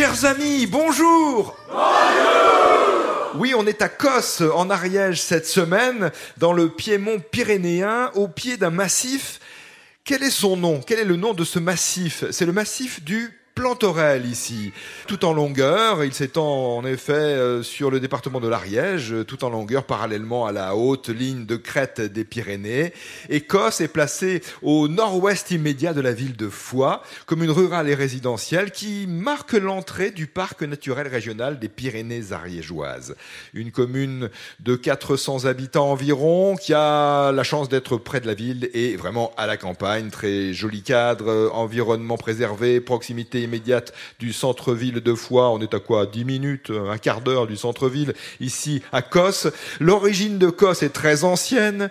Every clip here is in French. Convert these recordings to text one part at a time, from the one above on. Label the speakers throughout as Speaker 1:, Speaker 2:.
Speaker 1: Chers amis, bonjour. Bonjour. Oui, on est à Cos, en Ariège, cette semaine, dans le Piémont pyrénéen, au pied d'un massif. Quel est son nom? Quel est le nom de ce massif? C'est le massif du Plantorel ici, tout en longueur. Il s'étend en effet euh, sur le département de l'Ariège, tout en longueur parallèlement à la haute ligne de crête des Pyrénées. Écosse est placée au nord-ouest immédiat de la ville de Foix, commune rurale et résidentielle qui marque l'entrée du parc naturel régional des Pyrénées ariégeoises. Une commune de 400 habitants environ qui a la chance d'être près de la ville et vraiment à la campagne. Très joli cadre, environnement préservé, proximité immédiate du centre-ville de Foix. On est à quoi 10 minutes, un quart d'heure du centre-ville, ici à Cos. L'origine de Cos est très ancienne,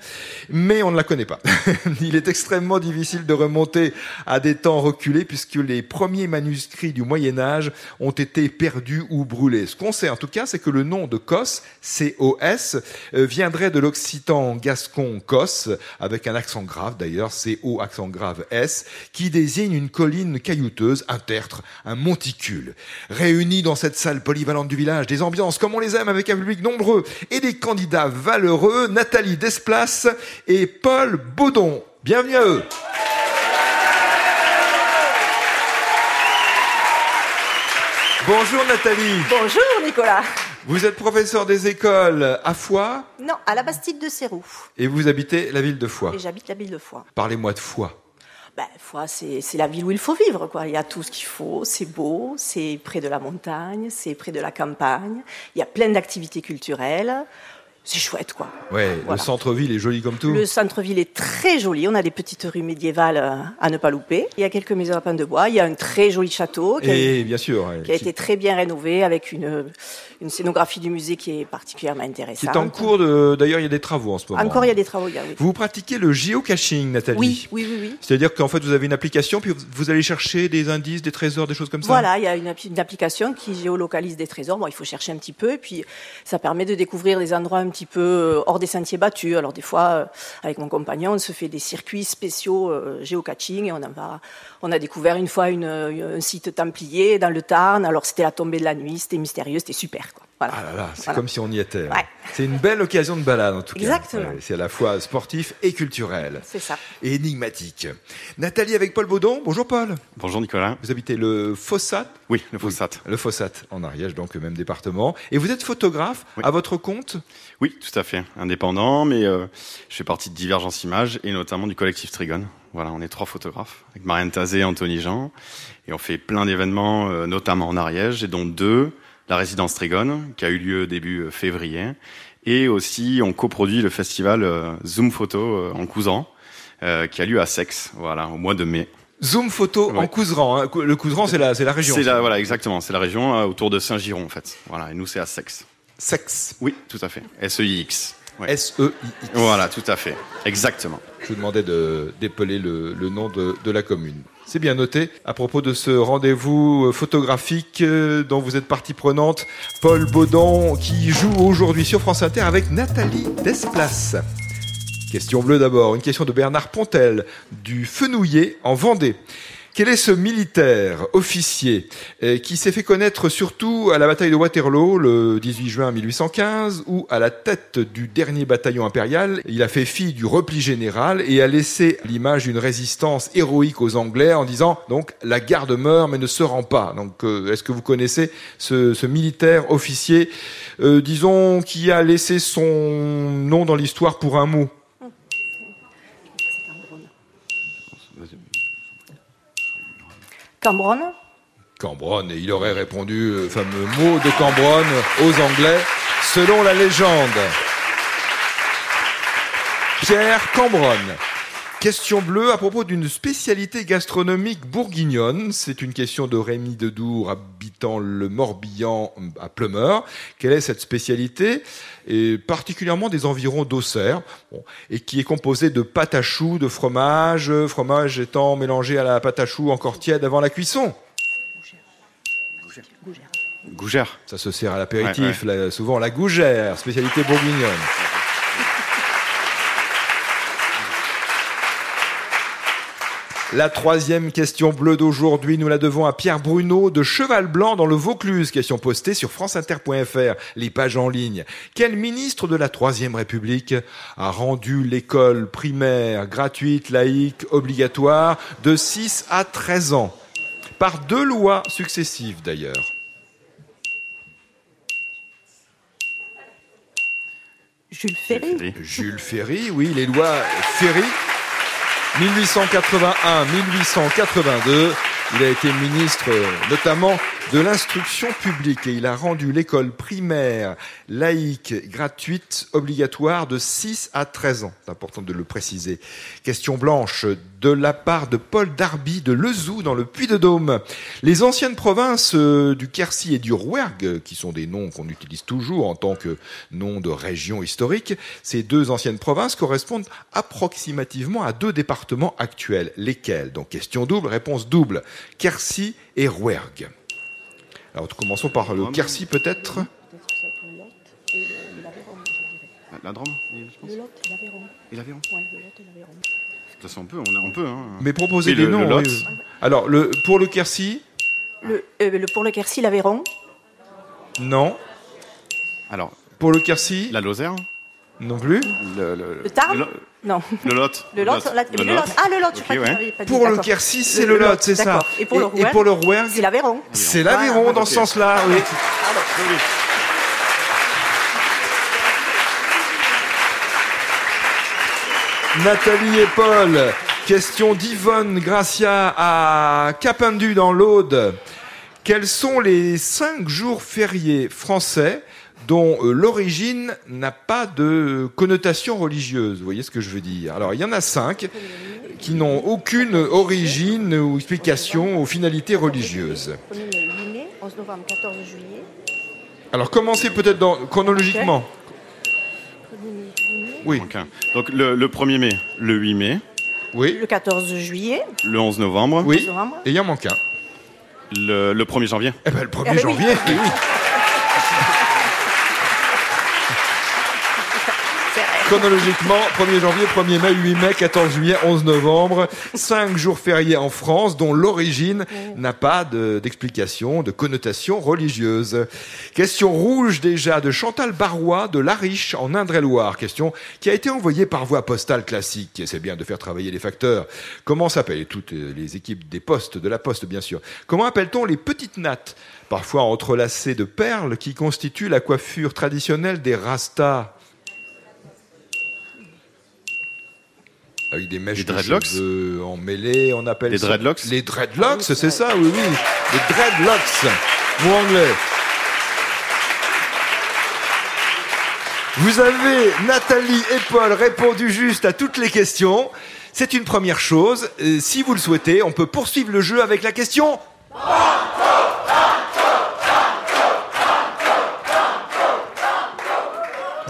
Speaker 1: mais on ne la connaît pas. Il est extrêmement difficile de remonter à des temps reculés puisque les premiers manuscrits du Moyen Âge ont été perdus ou brûlés. Ce qu'on sait en tout cas, c'est que le nom de Cos, C-O-S, euh, viendrait de l'occitan gascon Cos, avec un accent grave d'ailleurs, C-O accent grave S, qui désigne une colline caillouteuse, un un monticule. Réunis dans cette salle polyvalente du village, des ambiances comme on les aime avec un public nombreux et des candidats valeureux, Nathalie Desplaces et Paul Baudon. Bienvenue à eux. Bonjour Nathalie.
Speaker 2: Bonjour Nicolas.
Speaker 1: Vous êtes professeur des écoles à Foix
Speaker 2: Non, à la Bastide de Sérou.
Speaker 1: Et vous habitez la ville de Foix
Speaker 2: Et j'habite la ville de Foix.
Speaker 1: Parlez-moi de Foix.
Speaker 2: Ben, c'est la ville où il faut vivre. Quoi. Il y a tout ce qu'il faut, c'est beau, c'est près de la montagne, c'est près de la campagne, il y a plein d'activités culturelles c'est chouette, quoi.
Speaker 1: Ouais, le centre-ville est joli comme tout.
Speaker 2: Le centre-ville est très joli. On a des petites rues médiévales euh, à ne pas louper. Il y a quelques maisons à pain de bois. Il y a un très joli château
Speaker 1: qui, a, bien sûr,
Speaker 2: qui a été très bien rénové avec une, une scénographie du musée qui est particulièrement intéressante.
Speaker 1: Qui est en cours de. D'ailleurs, il y a des travaux en ce moment.
Speaker 2: Encore, il y a des travaux. Oui.
Speaker 1: Vous pratiquez le géocaching, Nathalie
Speaker 2: Oui, oui, oui. oui.
Speaker 1: C'est-à-dire qu'en fait, vous avez une application, puis vous allez chercher des indices, des trésors, des choses comme ça?
Speaker 2: Voilà, il y a une, une application qui géolocalise des trésors. Bon, il faut chercher un petit peu, et puis ça permet de découvrir des endroits un petit peu euh, hors des sentiers battus. Alors des fois, euh, avec mon compagnon, on se fait des circuits spéciaux euh, géocaching et on, a découvert une fois un site templier dans le Tarn. Alors c'était la tombée de la nuit, c'était mystérieux, c'était super.
Speaker 1: Ah là là, c'est comme si on y était. Hein. C'est une belle occasion de balade en tout
Speaker 2: cas. Exactement.
Speaker 1: c'est à la fois sportif et culturel.
Speaker 2: C'est ça.
Speaker 1: Et énigmatique. Nathalie avec Paul Baudon. Bonjour Paul.
Speaker 3: Bonjour Nicolas.
Speaker 1: Vous habitez le Fossat?
Speaker 3: Oui, le Fossat.
Speaker 1: le Fossat en Ariège, donc le même département. Et vous êtes photographe à votre compte?
Speaker 3: Oui, tout à fait. Indépendant, mais euh, je fais partie de Divergence Images et notamment du collectif Trigon. Voilà, on est trois photographes avec Marianne Tazé et Anthony Jean. Et on fait plein d'événements, euh, notamment en Ariège, et dont deux la résidence Trigon, qui a eu lieu début euh, février. Et aussi, on coproduit le festival euh, Zoom Photo euh, en Couseran, qui a lieu à Sex, voilà, au mois de mai.
Speaker 1: Zoom photo en Couseran. Hein. Le Couseran, c'est la, c'est la région.
Speaker 3: C'est la, voilà, exactement. C'est la région autour de Saint-Giron, en fait. Voilà. Et nous, c'est à Sex.
Speaker 1: Sex.
Speaker 3: Oui, tout à fait. S-E-I-X.
Speaker 1: S-E-I-X.
Speaker 3: Voilà, tout à fait. Exactement.
Speaker 1: Je vous demandais de d'épeler le, le nom de, de la commune. C'est bien noté. À propos de ce rendez-vous euh, photographique euh, dont vous êtes partie prenante, Paul Baudon qui joue aujourd'hui sur France Inter avec Nathalie Desplaces. Question bleue d'abord, une question de Bernard Pontel du Fenouillet en Vendée. Quel est ce militaire, officier, euh, qui s'est fait connaître surtout à la bataille de Waterloo le 18 juin 1815, où à la tête du dernier bataillon impérial, il a fait fi du repli général et a laissé l'image d'une résistance héroïque aux Anglais en disant donc la garde meurt mais ne se rend pas. Donc euh, est-ce que vous connaissez ce, militaire officier, euh, disons, qui a laissé son nom dans l'histoire pour un mot?
Speaker 2: Cambronne
Speaker 1: Cambronne, et il aurait répondu le fameux mot de Cambronne aux Anglais, selon la légende. Pierre Cambronne. Question bleue à propos d'une spécialité gastronomique bourguignonne. C'est une question de Rémi Dedour, habitant le Morbihan à Plumeur. Quelle est cette spécialité? Et particulièrement des environs d'Auxerre, et qui est composée de pâte à choux, de fromage, fromage étant mélangé à la pâte à choux encore tiède avant la cuisson.
Speaker 3: Gougère.
Speaker 1: Ça se sert à l'apéritif, souvent la gougère, spécialité bourguignonne. La troisième question bleue d'aujourd'hui, nous la devons à Pierre Bruno de Cheval Blanc dans le Vaucluse. Question postée sur franceinter.fr, les pages en ligne. Quel ministre de la Troisième République a rendu l'école primaire gratuite, laïque, obligatoire de 6 à 13 ans? Par deux lois successives d'ailleurs.
Speaker 2: Jules Ferry.
Speaker 1: Jules Ferry, oui, les lois Ferry. 1881-1882. Il a été ministre notamment de l'instruction publique et il a rendu l'école primaire laïque gratuite obligatoire de 6 à 13 ans. C'est important de le préciser. Question blanche de la part de Paul Darby de Lezou dans le Puy-de-Dôme. Les anciennes provinces euh, du Quercy et du Rouergue, qui sont des noms qu'on utilise toujours en tant que nom de région historique, ces deux anciennes provinces correspondent approximativement à deux départements actuels. Lesquels? Donc question double, réponse double. Quercy et Rouergue. Alors commençons par le Quercy peut-être.
Speaker 3: La Drôme
Speaker 2: Le Lot et l'Aveyron.
Speaker 3: Et l'Aveyron
Speaker 2: Ouais, le Lot et l'Aveyron.
Speaker 3: De toute façon, on peut, on, a- on peut. Hein.
Speaker 1: Mais proposez
Speaker 3: Et
Speaker 1: des
Speaker 3: le-
Speaker 1: noms.
Speaker 3: le Lot
Speaker 1: oui. Alors le, pour le Quercy,
Speaker 2: Le, euh, le- pour le Quercy, l'Aveyron.
Speaker 1: non.
Speaker 3: Alors,
Speaker 1: Pour le Quercy,
Speaker 3: la Lozère
Speaker 1: non plus.
Speaker 3: Le, le,
Speaker 2: Le Tarn
Speaker 3: le,
Speaker 2: Non.
Speaker 3: le Lot.
Speaker 2: Le Lot,
Speaker 3: le.
Speaker 2: Ah, le Lot, je
Speaker 3: Ok,
Speaker 2: crois que
Speaker 3: ouais.
Speaker 2: pas.
Speaker 1: Pour le. Quercy, c'est le, Lot, c'est ça.
Speaker 2: Et pour le Rouergue,
Speaker 1: pour le Rouergue,
Speaker 2: c'est l'Aveyron.
Speaker 1: c'est l'Aveyron dans ce sens-là. Oui. Nathalie et Paul, question d'Yvonne Gracia à Capendu dans l'Aude. Quels sont les cinq jours fériés français dont euh, l'origine n'a pas de connotation religieuse Vous voyez ce que je veux dire Alors il y en a cinq qui n'ont aucune origine ou explication aux finalités religieuses.
Speaker 2: 1er mai, 8 mai, 11 novembre, 14 juillet.
Speaker 1: Alors commencez peut-être dans- chronologiquement.
Speaker 2: 1er mai, 8 mai.
Speaker 1: Oui,
Speaker 3: Donc. Donc, le, le 1er mai, le 8 mai,
Speaker 1: oui,
Speaker 2: Le 14 juillet.
Speaker 3: le 11 novembre,
Speaker 1: oui. Et il y en manque un.
Speaker 3: le, le 1er janvier.
Speaker 1: Eh ben, le 1er
Speaker 2: Ah ben oui.
Speaker 1: janvier, oui.
Speaker 2: C'est vrai.
Speaker 1: Chronologiquement, 1er janvier, 1er mai, 8 mai, 14 juillet, 11 novembre. Cinq jours fériés en France dont l'origine n'a pas de- d'explication, de, connotation religieuse. Question rouge déjà de Chantal Barrois de Lariche en Indre-et-Loire. Question qui a été envoyée par voie postale classique. C'est bien de faire travailler les facteurs. Comment s'appellent toutes les équipes des postes, de la poste bien sûr. Comment appelle-t-on les petites nattes, parfois entrelacées de perles, qui constituent la coiffure traditionnelle des rastas? Avec des mèches
Speaker 3: Les
Speaker 1: de
Speaker 3: dreadlocks
Speaker 1: cheveux emmêlées, on appelle
Speaker 3: Les
Speaker 1: ça-
Speaker 3: dreadlocks
Speaker 1: Les dreadlocks, c'est ça, oui, oui. Les dreadlocks, mot anglais. Vous avez, Nathalie et Paul, répondu juste à toutes les questions. C'est une première chose. Euh, si vous le souhaitez, on peut poursuivre le jeu avec la question.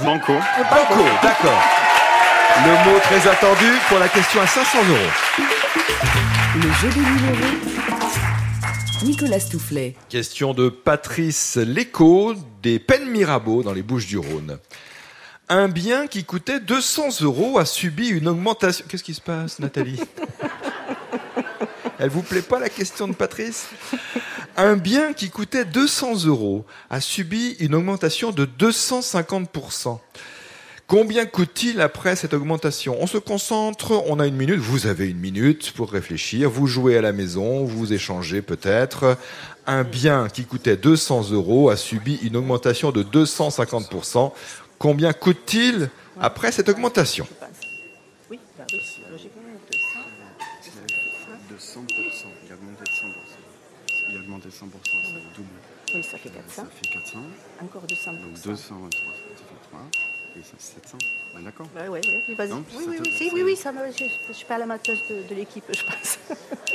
Speaker 3: Banco.
Speaker 1: Banco, d'accord. Le mot très attendu pour la question à 500 euros.
Speaker 4: Le jeu des numéros. Nicolas Toufflet.
Speaker 1: Question de Patrice Léco des Pennes Mirabeau dans les Bouches du Rhône. Un bien qui coûtait 200 euros a subi une augmentation. Qu'est-ce qui se passe, Nathalie? Elle vous plaît pas la question de Patrice? Un bien qui coûtait 200 euros a subi une augmentation de 250%. Combien coûte-t-il après cette augmentation? On se concentre, on a une minute, vous avez une minute pour réfléchir, vous jouez à la maison, vous échangez peut-être. Un bien qui coûtait 200 euros a subi une augmentation de 250%. Combien coûte-t-il après cette augmentation?
Speaker 2: Oui, oui, logiquement, 200.
Speaker 3: 200%. Il a augmenté de 100%. Il a augmenté de 100%, ça double.
Speaker 2: Oui, ça fait 400.
Speaker 3: Ça fait 400.
Speaker 2: Encore 200.
Speaker 3: Donc 223, ça fait 3. Et ça, 700. Ben, D'accord.
Speaker 2: Bah, oui, oui, oui, vas-y.
Speaker 3: Non,
Speaker 2: Oui,
Speaker 3: ça
Speaker 2: oui,
Speaker 3: te-
Speaker 2: oui, si,
Speaker 3: ça-
Speaker 2: oui, oui, ça me, je, je suis pas la mateuse de, de l'équipe, je pense.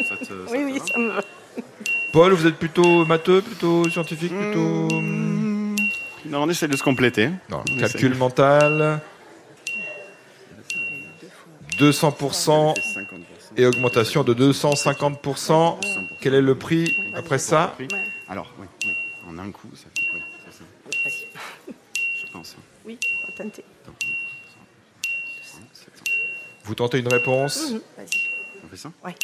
Speaker 3: Ça te- ça
Speaker 2: oui,
Speaker 3: te
Speaker 2: oui,
Speaker 3: va
Speaker 2: ça me va.
Speaker 1: Paul, vous êtes plutôt matheux, plutôt scientifique, plutôt...
Speaker 3: Mmh. Non, on essaie de se compléter.
Speaker 1: Non,
Speaker 3: On
Speaker 1: calcul
Speaker 3: essaie.
Speaker 1: mental. 200%
Speaker 3: Ça fait 50%.
Speaker 1: et augmentation de 250%. Quel est le prix après ça?
Speaker 3: Alors, oui, oui. En un coup, ça
Speaker 1: Vous tentez une réponse
Speaker 2: Vas-y.
Speaker 3: On fait ça
Speaker 2: Ouais.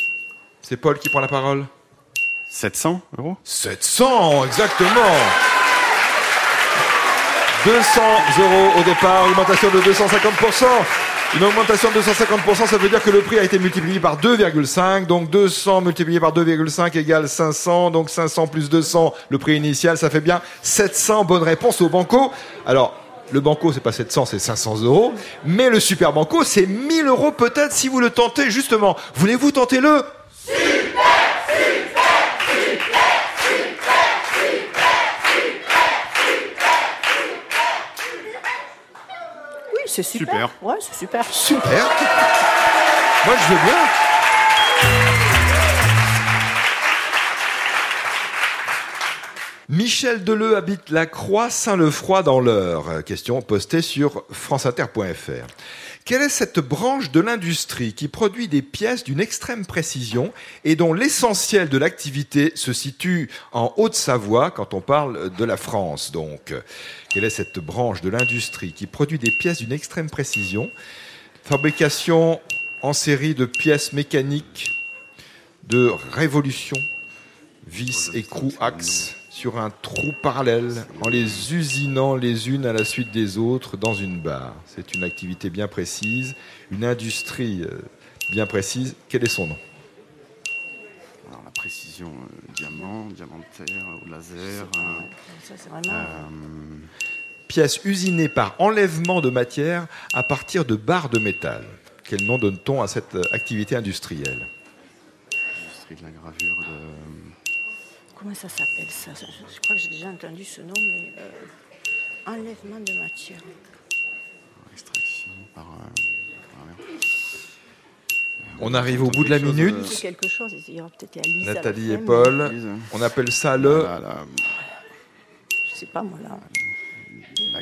Speaker 1: C'est Paul qui prend la parole
Speaker 3: 700 euros
Speaker 1: 700, exactement 200 euros au départ, augmentation de 250%. Une augmentation de 250%, ça veut dire que le prix a été multiplié par 2,5. Donc 200 multiplié par 2,5 égale 500. Donc 500 plus 200, le prix initial, ça fait bien 700. Bonne réponse au banco. Alors, le banco, c'est pas 700, c'est 500 euros. Mais le super banco, c'est 1000 euros peut-être si vous le tentez, justement. Voulez-vous tenter le
Speaker 2: Oui, c'est super.
Speaker 3: Super.
Speaker 2: Ouais, c'est super.
Speaker 1: Super Moi, je veux bien. Michel Deleu habite la Croix-Saint-Lefroy dans l'Eure. Question postée sur franceinter.fr. Quelle est cette branche de l'industrie qui produit des pièces d'une extrême précision et dont l'essentiel de l'activité se situe en Haute-Savoie quand on parle de la France donc? Quelle est cette branche de l'industrie qui produit des pièces d'une extrême précision? Fabrication en série de pièces mécaniques de révolution, vis, écrou, axe, sur un trou parallèle, en les usinant les unes à la suite des autres dans une barre. C'est une activité bien précise, une industrie euh, bien précise. Quel est son nom?
Speaker 3: Alors la précision, euh, diamant, diamantaire, au laser. euh,
Speaker 2: Ça, c'est vraiment.
Speaker 3: euh,
Speaker 1: Pièce usinée par enlèvement de matière à partir de barres de métal. Quel nom donne-t-on à cette activité industrielle?
Speaker 3: Industrie de la gravure, de...
Speaker 2: Comment ça s'appelle ça je, je crois que j'ai déjà entendu ce nom, mais. euh, enlèvement de matière.
Speaker 3: extraction par. euh.
Speaker 1: On arrive au bout de la minute.
Speaker 3: euh,
Speaker 2: C'est quelque chose, il y aura peut-être la Lise. à la
Speaker 1: Nathalie et Paul, on appelle ça le...
Speaker 3: La, la,
Speaker 2: Je sais pas moi, là.
Speaker 3: la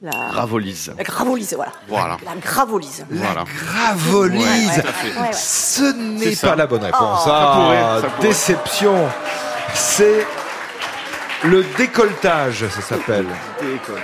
Speaker 2: La,
Speaker 3: gravolise.
Speaker 2: la gravolise, voilà.
Speaker 3: Voilà.
Speaker 2: La gravolise.
Speaker 3: Voilà.
Speaker 1: Gravolise
Speaker 2: Ouais, ouais, ouais.
Speaker 1: Ce n'est pas la bonne réponse.
Speaker 2: Oh.
Speaker 1: Ah,
Speaker 3: Ça pourrait, ça pourrait.
Speaker 1: déception. C'est le décolletage, ça s'appelle.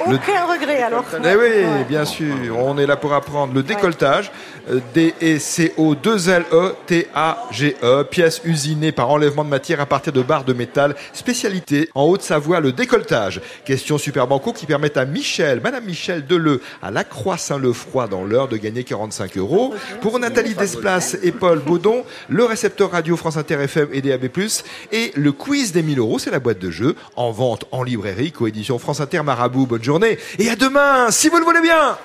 Speaker 1: Le-
Speaker 2: Aucun regret alors.
Speaker 1: Eh oui, bien sûr, on est là pour apprendre le décolletage. Euh, D-E-C-O-2-L-E-T-A-G-E, E, pièce usinée par enlèvement de matière à partir de barres de métal. Spécialité en Haute-Savoie, le décolletage. Question super banco qui permet à Michel, Madame Michel Deleu, à la Croix-Saint-Lefroy dans l'heure de gagner 45 euros. Pour Nathalie Desplaces et Paul Baudon, le récepteur radio France Inter FM et DAB+, et le quiz des 1000 euros, c'est la boîte de jeu, en vente en librairie, coédition France Inter Marabout. Bonne journée et à demain, si vous le voulez bien